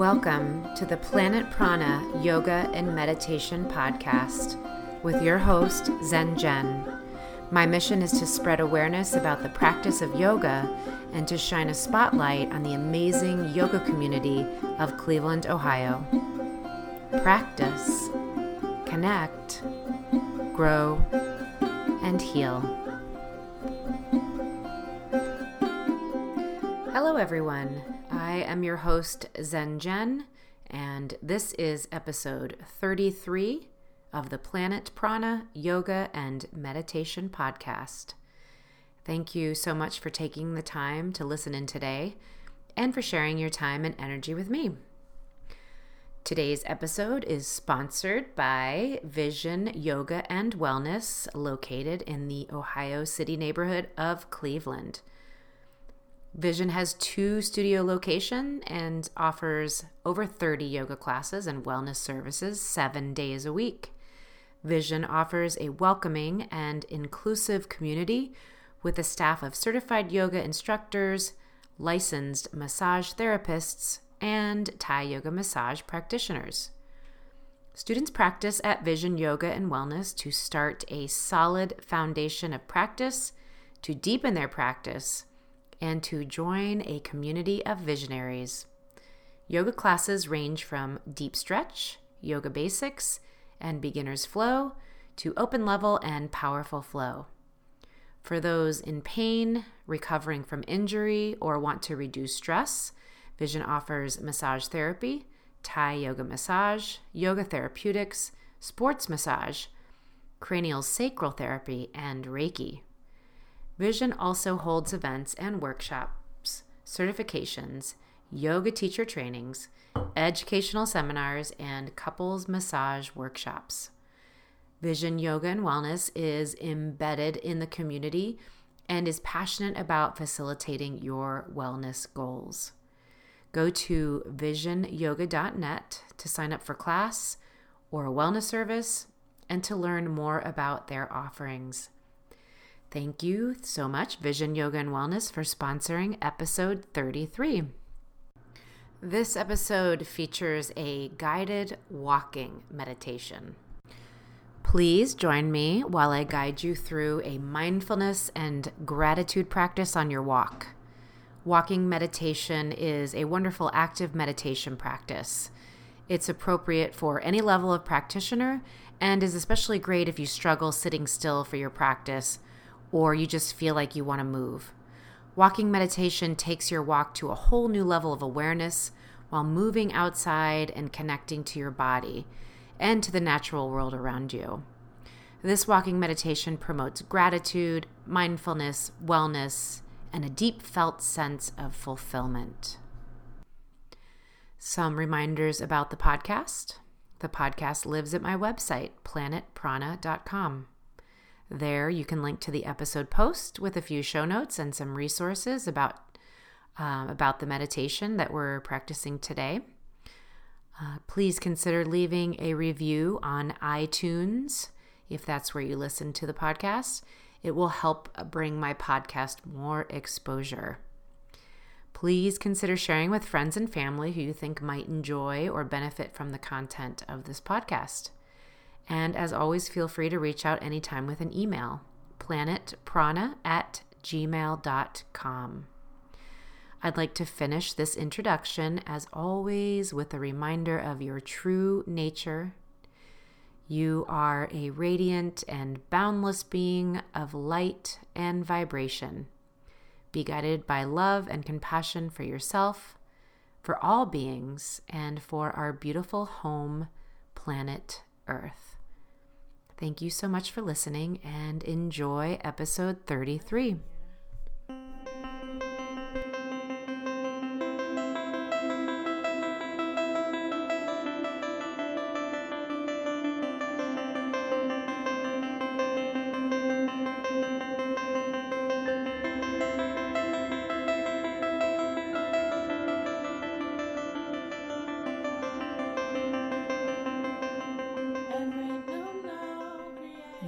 Welcome to the Planet Prana Yoga and Meditation Podcast with your host, Zen Jen. My mission is to spread awareness about the practice of yoga and to shine a spotlight on the amazing yoga community of Cleveland, Ohio. Practice, connect, grow, and heal. Hello, everyone. I am your host, Zen Jen, and this is episode 33 of the Planet Prana Yoga and Meditation Podcast. Thank you so much for taking the time to listen in today and for sharing your time and energy with me. Today's episode is sponsored by Vision Yoga and Wellness, located in the Ohio City neighborhood of Cleveland. Vision has two studio location and offers over 30 yoga classes and wellness services 7 days a week. Vision offers a welcoming and inclusive community with a staff of certified yoga instructors, licensed massage therapists, and Thai yoga massage practitioners. Students practice at Vision Yoga and Wellness to start a solid foundation of practice, to deepen their practice, and to join a community of visionaries. Yoga classes range from deep stretch, yoga basics, and beginner's flow to open level and powerful flow. For those in pain, recovering from injury, or want to reduce stress, Vision offers massage therapy, Thai yoga massage, yoga therapeutics, sports massage, cranial sacral therapy, and Reiki. Vision also holds events and workshops, certifications, yoga teacher trainings, educational seminars, and couples massage workshops. Vision Yoga and Wellness is embedded in the community and is passionate about facilitating your wellness goals. Go to visionyoga.net to sign up for class or a wellness service and to learn more about their offerings. Thank you so much, Vision Yoga and Wellness, for sponsoring episode 33. This episode features a guided walking meditation. Please join me while I guide you through a mindfulness and gratitude practice on your walk. Walking meditation is a wonderful active meditation practice. It's appropriate for any level of practitioner and is especially great if you struggle sitting still for your practice or you just feel like you want to move. Walking meditation takes your walk to a whole new level of awareness while moving outside and connecting to your body and to the natural world around you. This walking meditation promotes gratitude, mindfulness, wellness, and a deep felt sense of fulfillment. Some reminders about the podcast. The podcast lives at my website, planetprana.com. There, you can link to the episode post with a few show notes and some resources about uh, about the meditation that we're practicing today. Uh, please consider leaving a review on iTunes if that's where you listen to the podcast. It will help bring my podcast more exposure. Please consider sharing with friends and family who you think might enjoy or benefit from the content of this podcast. And as always, feel free to reach out anytime with an email planetprana at gmail.com. I'd like to finish this introduction, as always, with a reminder of your true nature. You are a radiant and boundless being of light and vibration. Be guided by love and compassion for yourself, for all beings, and for our beautiful home, planet Earth. Thank you so much for listening and enjoy episode 33.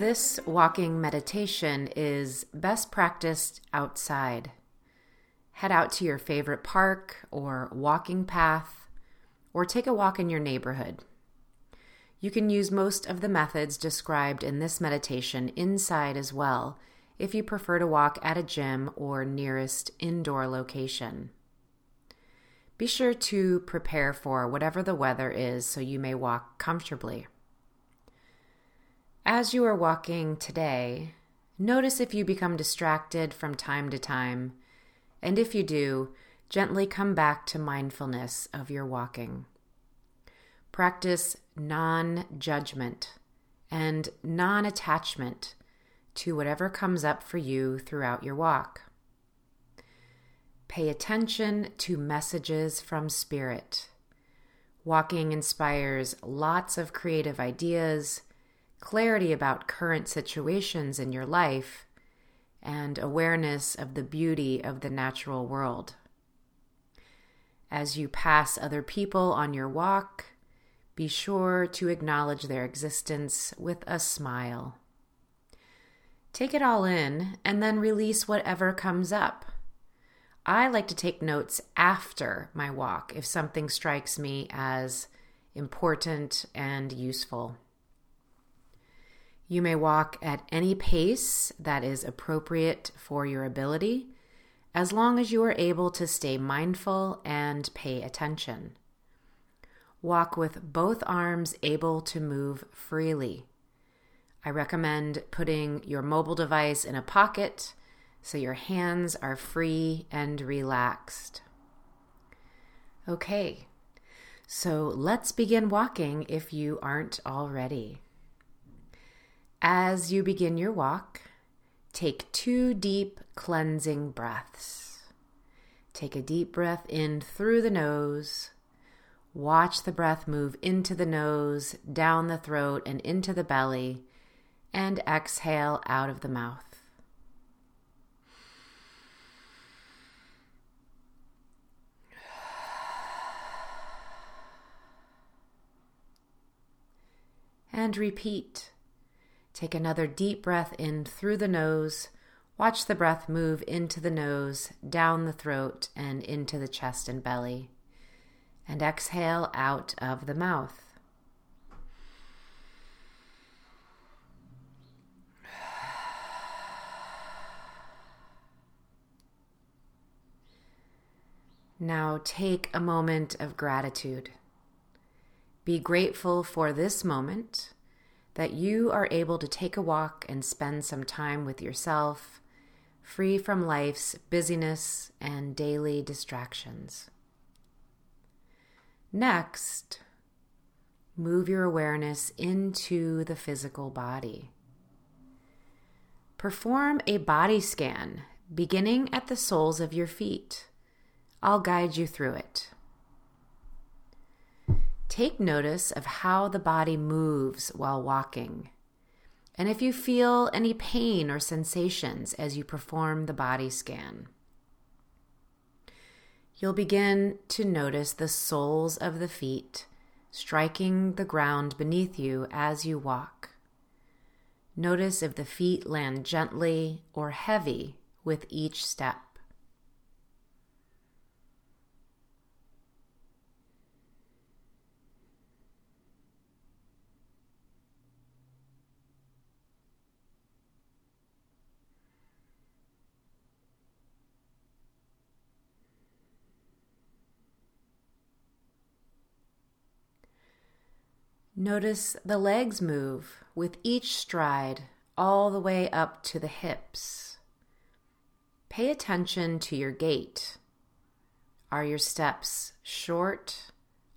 This walking meditation is best practiced outside. Head out to your favorite park or walking path, or take a walk in your neighborhood. You can use most of the methods described in this meditation inside as well if you prefer to walk at a gym or nearest indoor location. Be sure to prepare for whatever the weather is so you may walk comfortably. As you are walking today, notice if you become distracted from time to time, and if you do, gently come back to mindfulness of your walking. Practice non judgment and non attachment to whatever comes up for you throughout your walk. Pay attention to messages from Spirit. Walking inspires lots of creative ideas, clarity about current situations in your life, and awareness of the beauty of the natural world. As you pass other people on your walk, be sure to acknowledge their existence with a smile. Take it all in and then release whatever comes up. I like to take notes after my walk if something strikes me as important and useful. You may walk at any pace that is appropriate for your ability, as long as you are able to stay mindful and pay attention. Walk with both arms able to move freely. I recommend putting your mobile device in a pocket so your hands are free and relaxed. Okay, so let's begin walking if you aren't already. As you begin your walk, take two deep cleansing breaths. Take a deep breath in through the nose Watch the breath move into the nose, down the throat, and into the belly, and exhale out of the mouth. And repeat. Take another deep breath in through the nose. Watch the breath move into the nose, down the throat, and into the chest and belly and exhale out of the mouth. Now take a moment of gratitude. Be grateful for this moment that you are able to take a walk and spend some time with yourself, free from life's busyness and daily distractions. Next, move your awareness into the physical body. Perform a body scan beginning at the soles of your feet. I'll guide you through it. Take notice of how the body moves while walking, and if you feel any pain or sensations as you perform the body scan you'll begin to notice the soles of the feet striking the ground beneath you as you walk. Notice if the feet land gently or heavy with each step. Notice the legs move with each stride all the way up to the hips. Pay attention to your gait. Are your steps short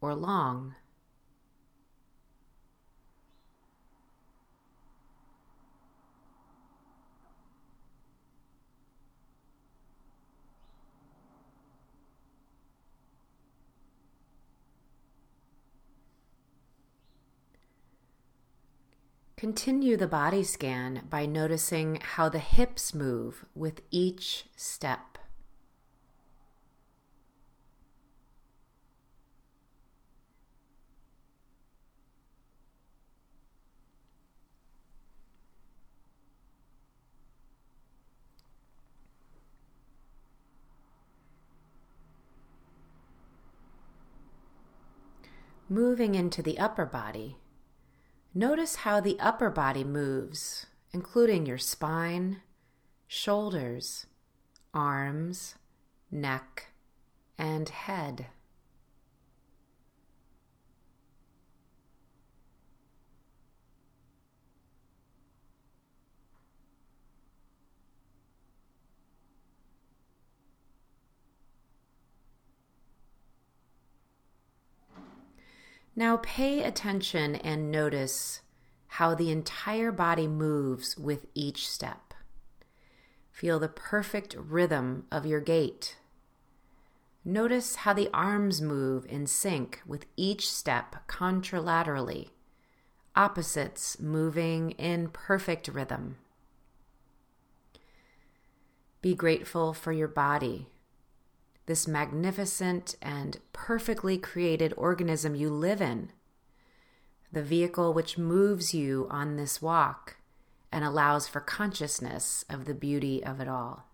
or long? Continue the body scan by noticing how the hips move with each step. Moving into the upper body notice how the upper body moves, including your spine, shoulders, arms, neck, and head. Now pay attention and notice how the entire body moves with each step. Feel the perfect rhythm of your gait. Notice how the arms move in sync with each step contralaterally, opposites moving in perfect rhythm. Be grateful for your body this magnificent and perfectly created organism you live in, the vehicle which moves you on this walk and allows for consciousness of the beauty of it all.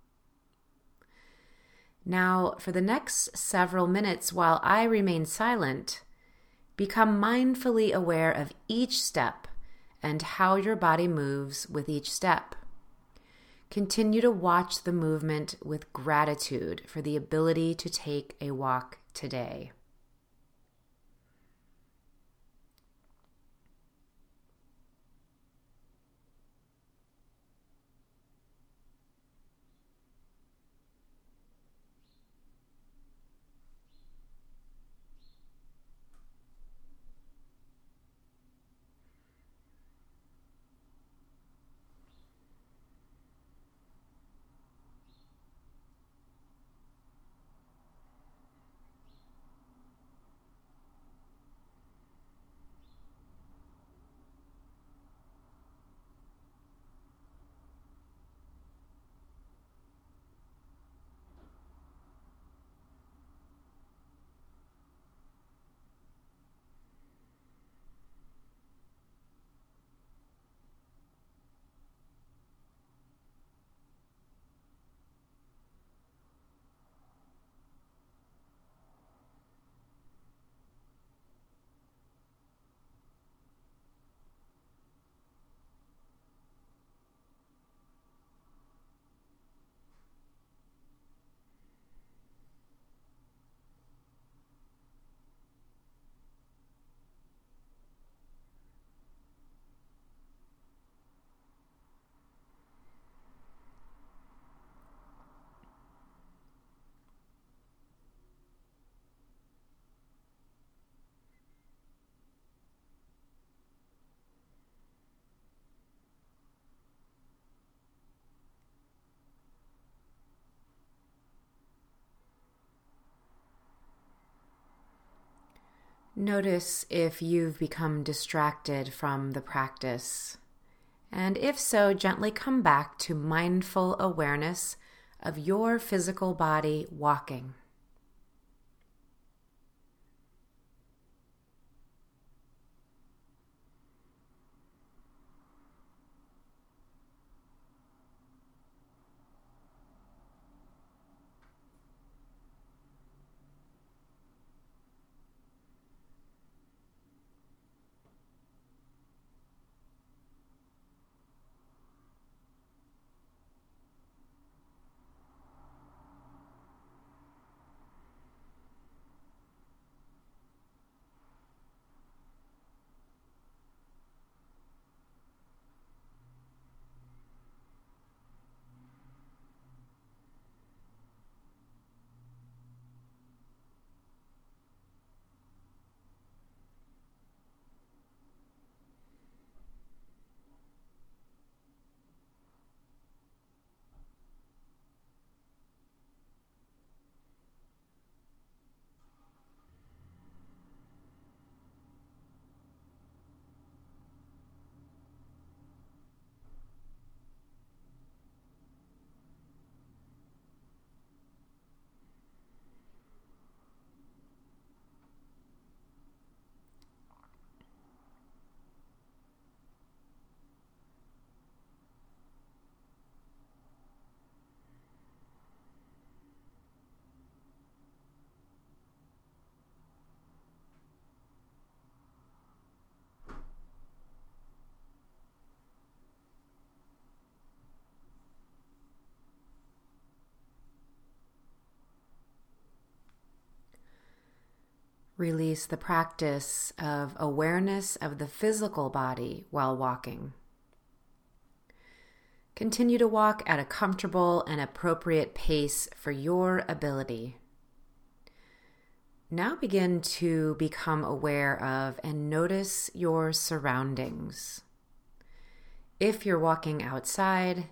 Now, for the next several minutes, while I remain silent, become mindfully aware of each step and how your body moves with each step. Continue to watch the movement with gratitude for the ability to take a walk today. Notice if you've become distracted from the practice. And if so, gently come back to mindful awareness of your physical body walking. Release the practice of awareness of the physical body while walking. Continue to walk at a comfortable and appropriate pace for your ability. Now begin to become aware of and notice your surroundings. If you're walking outside,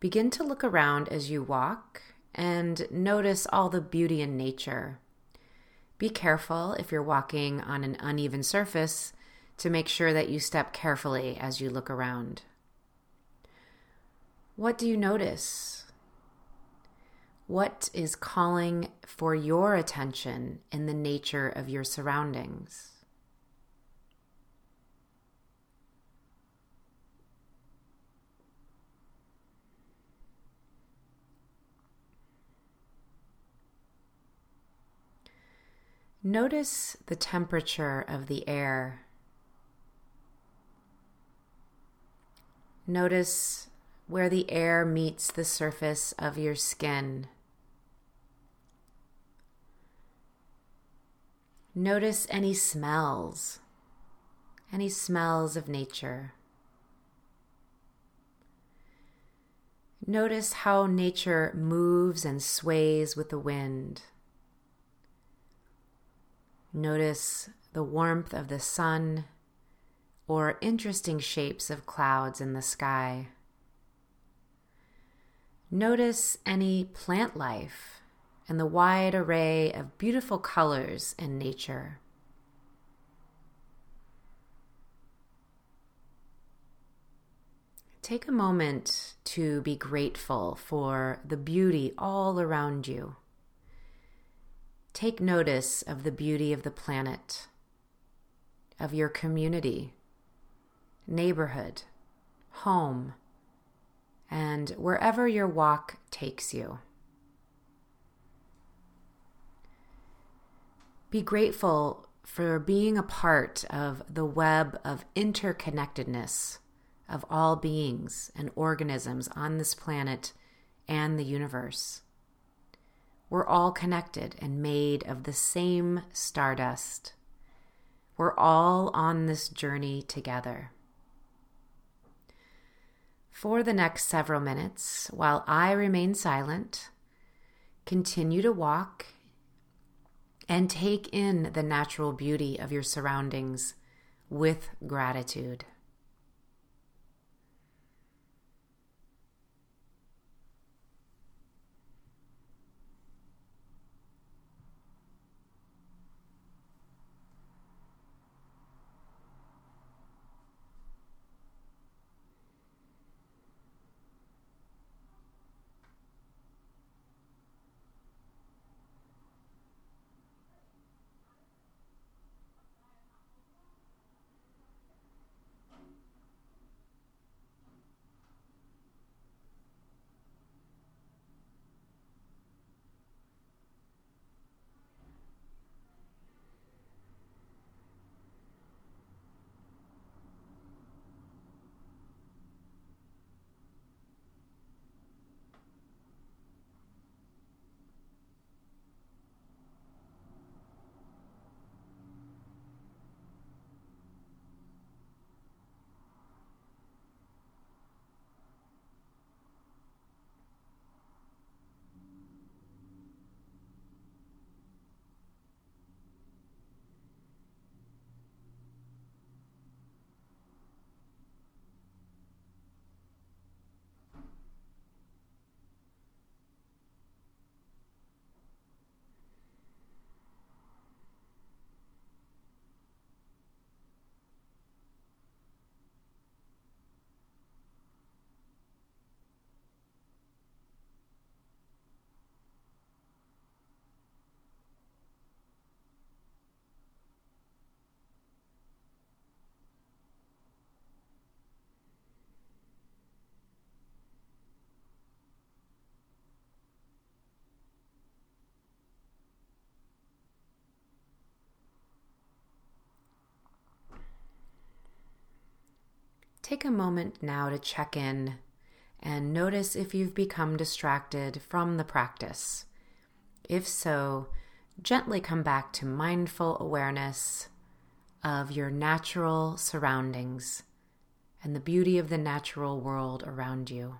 begin to look around as you walk and notice all the beauty in nature. Be careful if you're walking on an uneven surface to make sure that you step carefully as you look around. What do you notice? What is calling for your attention in the nature of your surroundings? Notice the temperature of the air. Notice where the air meets the surface of your skin. Notice any smells, any smells of nature. Notice how nature moves and sways with the wind. Notice the warmth of the sun or interesting shapes of clouds in the sky. Notice any plant life and the wide array of beautiful colors in nature. Take a moment to be grateful for the beauty all around you. Take notice of the beauty of the planet, of your community, neighborhood, home, and wherever your walk takes you. Be grateful for being a part of the web of interconnectedness of all beings and organisms on this planet and the universe. We're all connected and made of the same stardust. We're all on this journey together. For the next several minutes, while I remain silent, continue to walk and take in the natural beauty of your surroundings with gratitude. Take a moment now to check in and notice if you've become distracted from the practice. If so, gently come back to mindful awareness of your natural surroundings and the beauty of the natural world around you.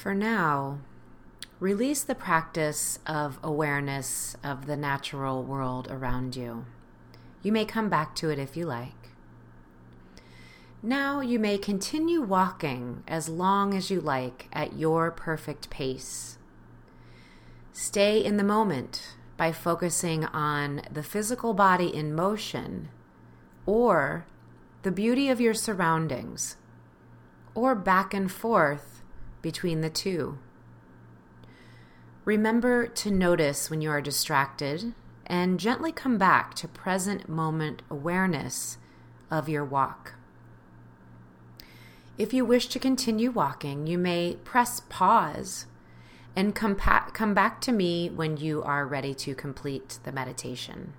For now, release the practice of awareness of the natural world around you. You may come back to it if you like. Now you may continue walking as long as you like at your perfect pace. Stay in the moment by focusing on the physical body in motion or the beauty of your surroundings or back and forth between the two. Remember to notice when you are distracted and gently come back to present moment awareness of your walk. If you wish to continue walking, you may press pause and come, pa- come back to me when you are ready to complete the meditation.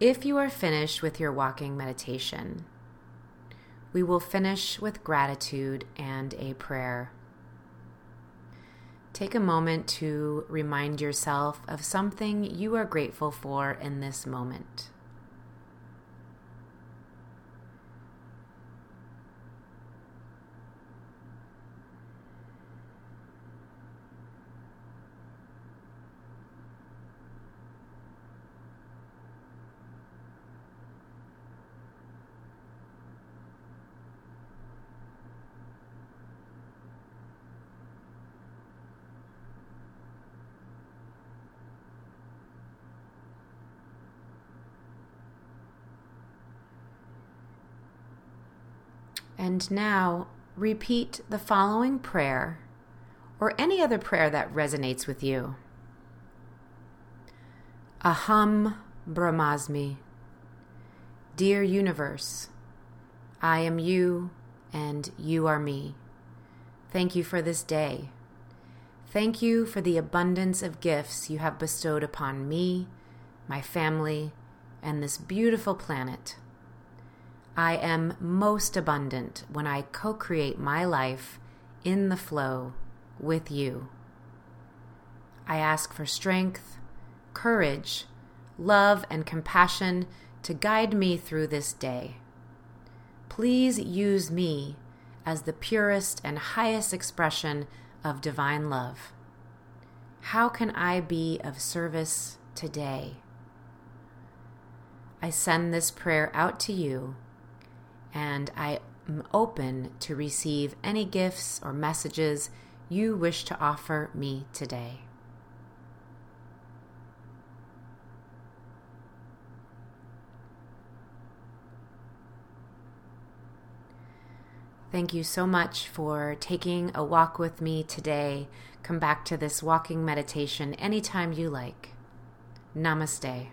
If you are finished with your walking meditation, we will finish with gratitude and a prayer. Take a moment to remind yourself of something you are grateful for in this moment. And now repeat the following prayer or any other prayer that resonates with you. Aham Brahmasmi. Dear universe, I am you and you are me. Thank you for this day. Thank you for the abundance of gifts you have bestowed upon me, my family, and this beautiful planet. I am most abundant when I co create my life in the flow with you. I ask for strength, courage, love, and compassion to guide me through this day. Please use me as the purest and highest expression of divine love. How can I be of service today? I send this prayer out to you and I am open to receive any gifts or messages you wish to offer me today. Thank you so much for taking a walk with me today. Come back to this walking meditation anytime you like. Namaste.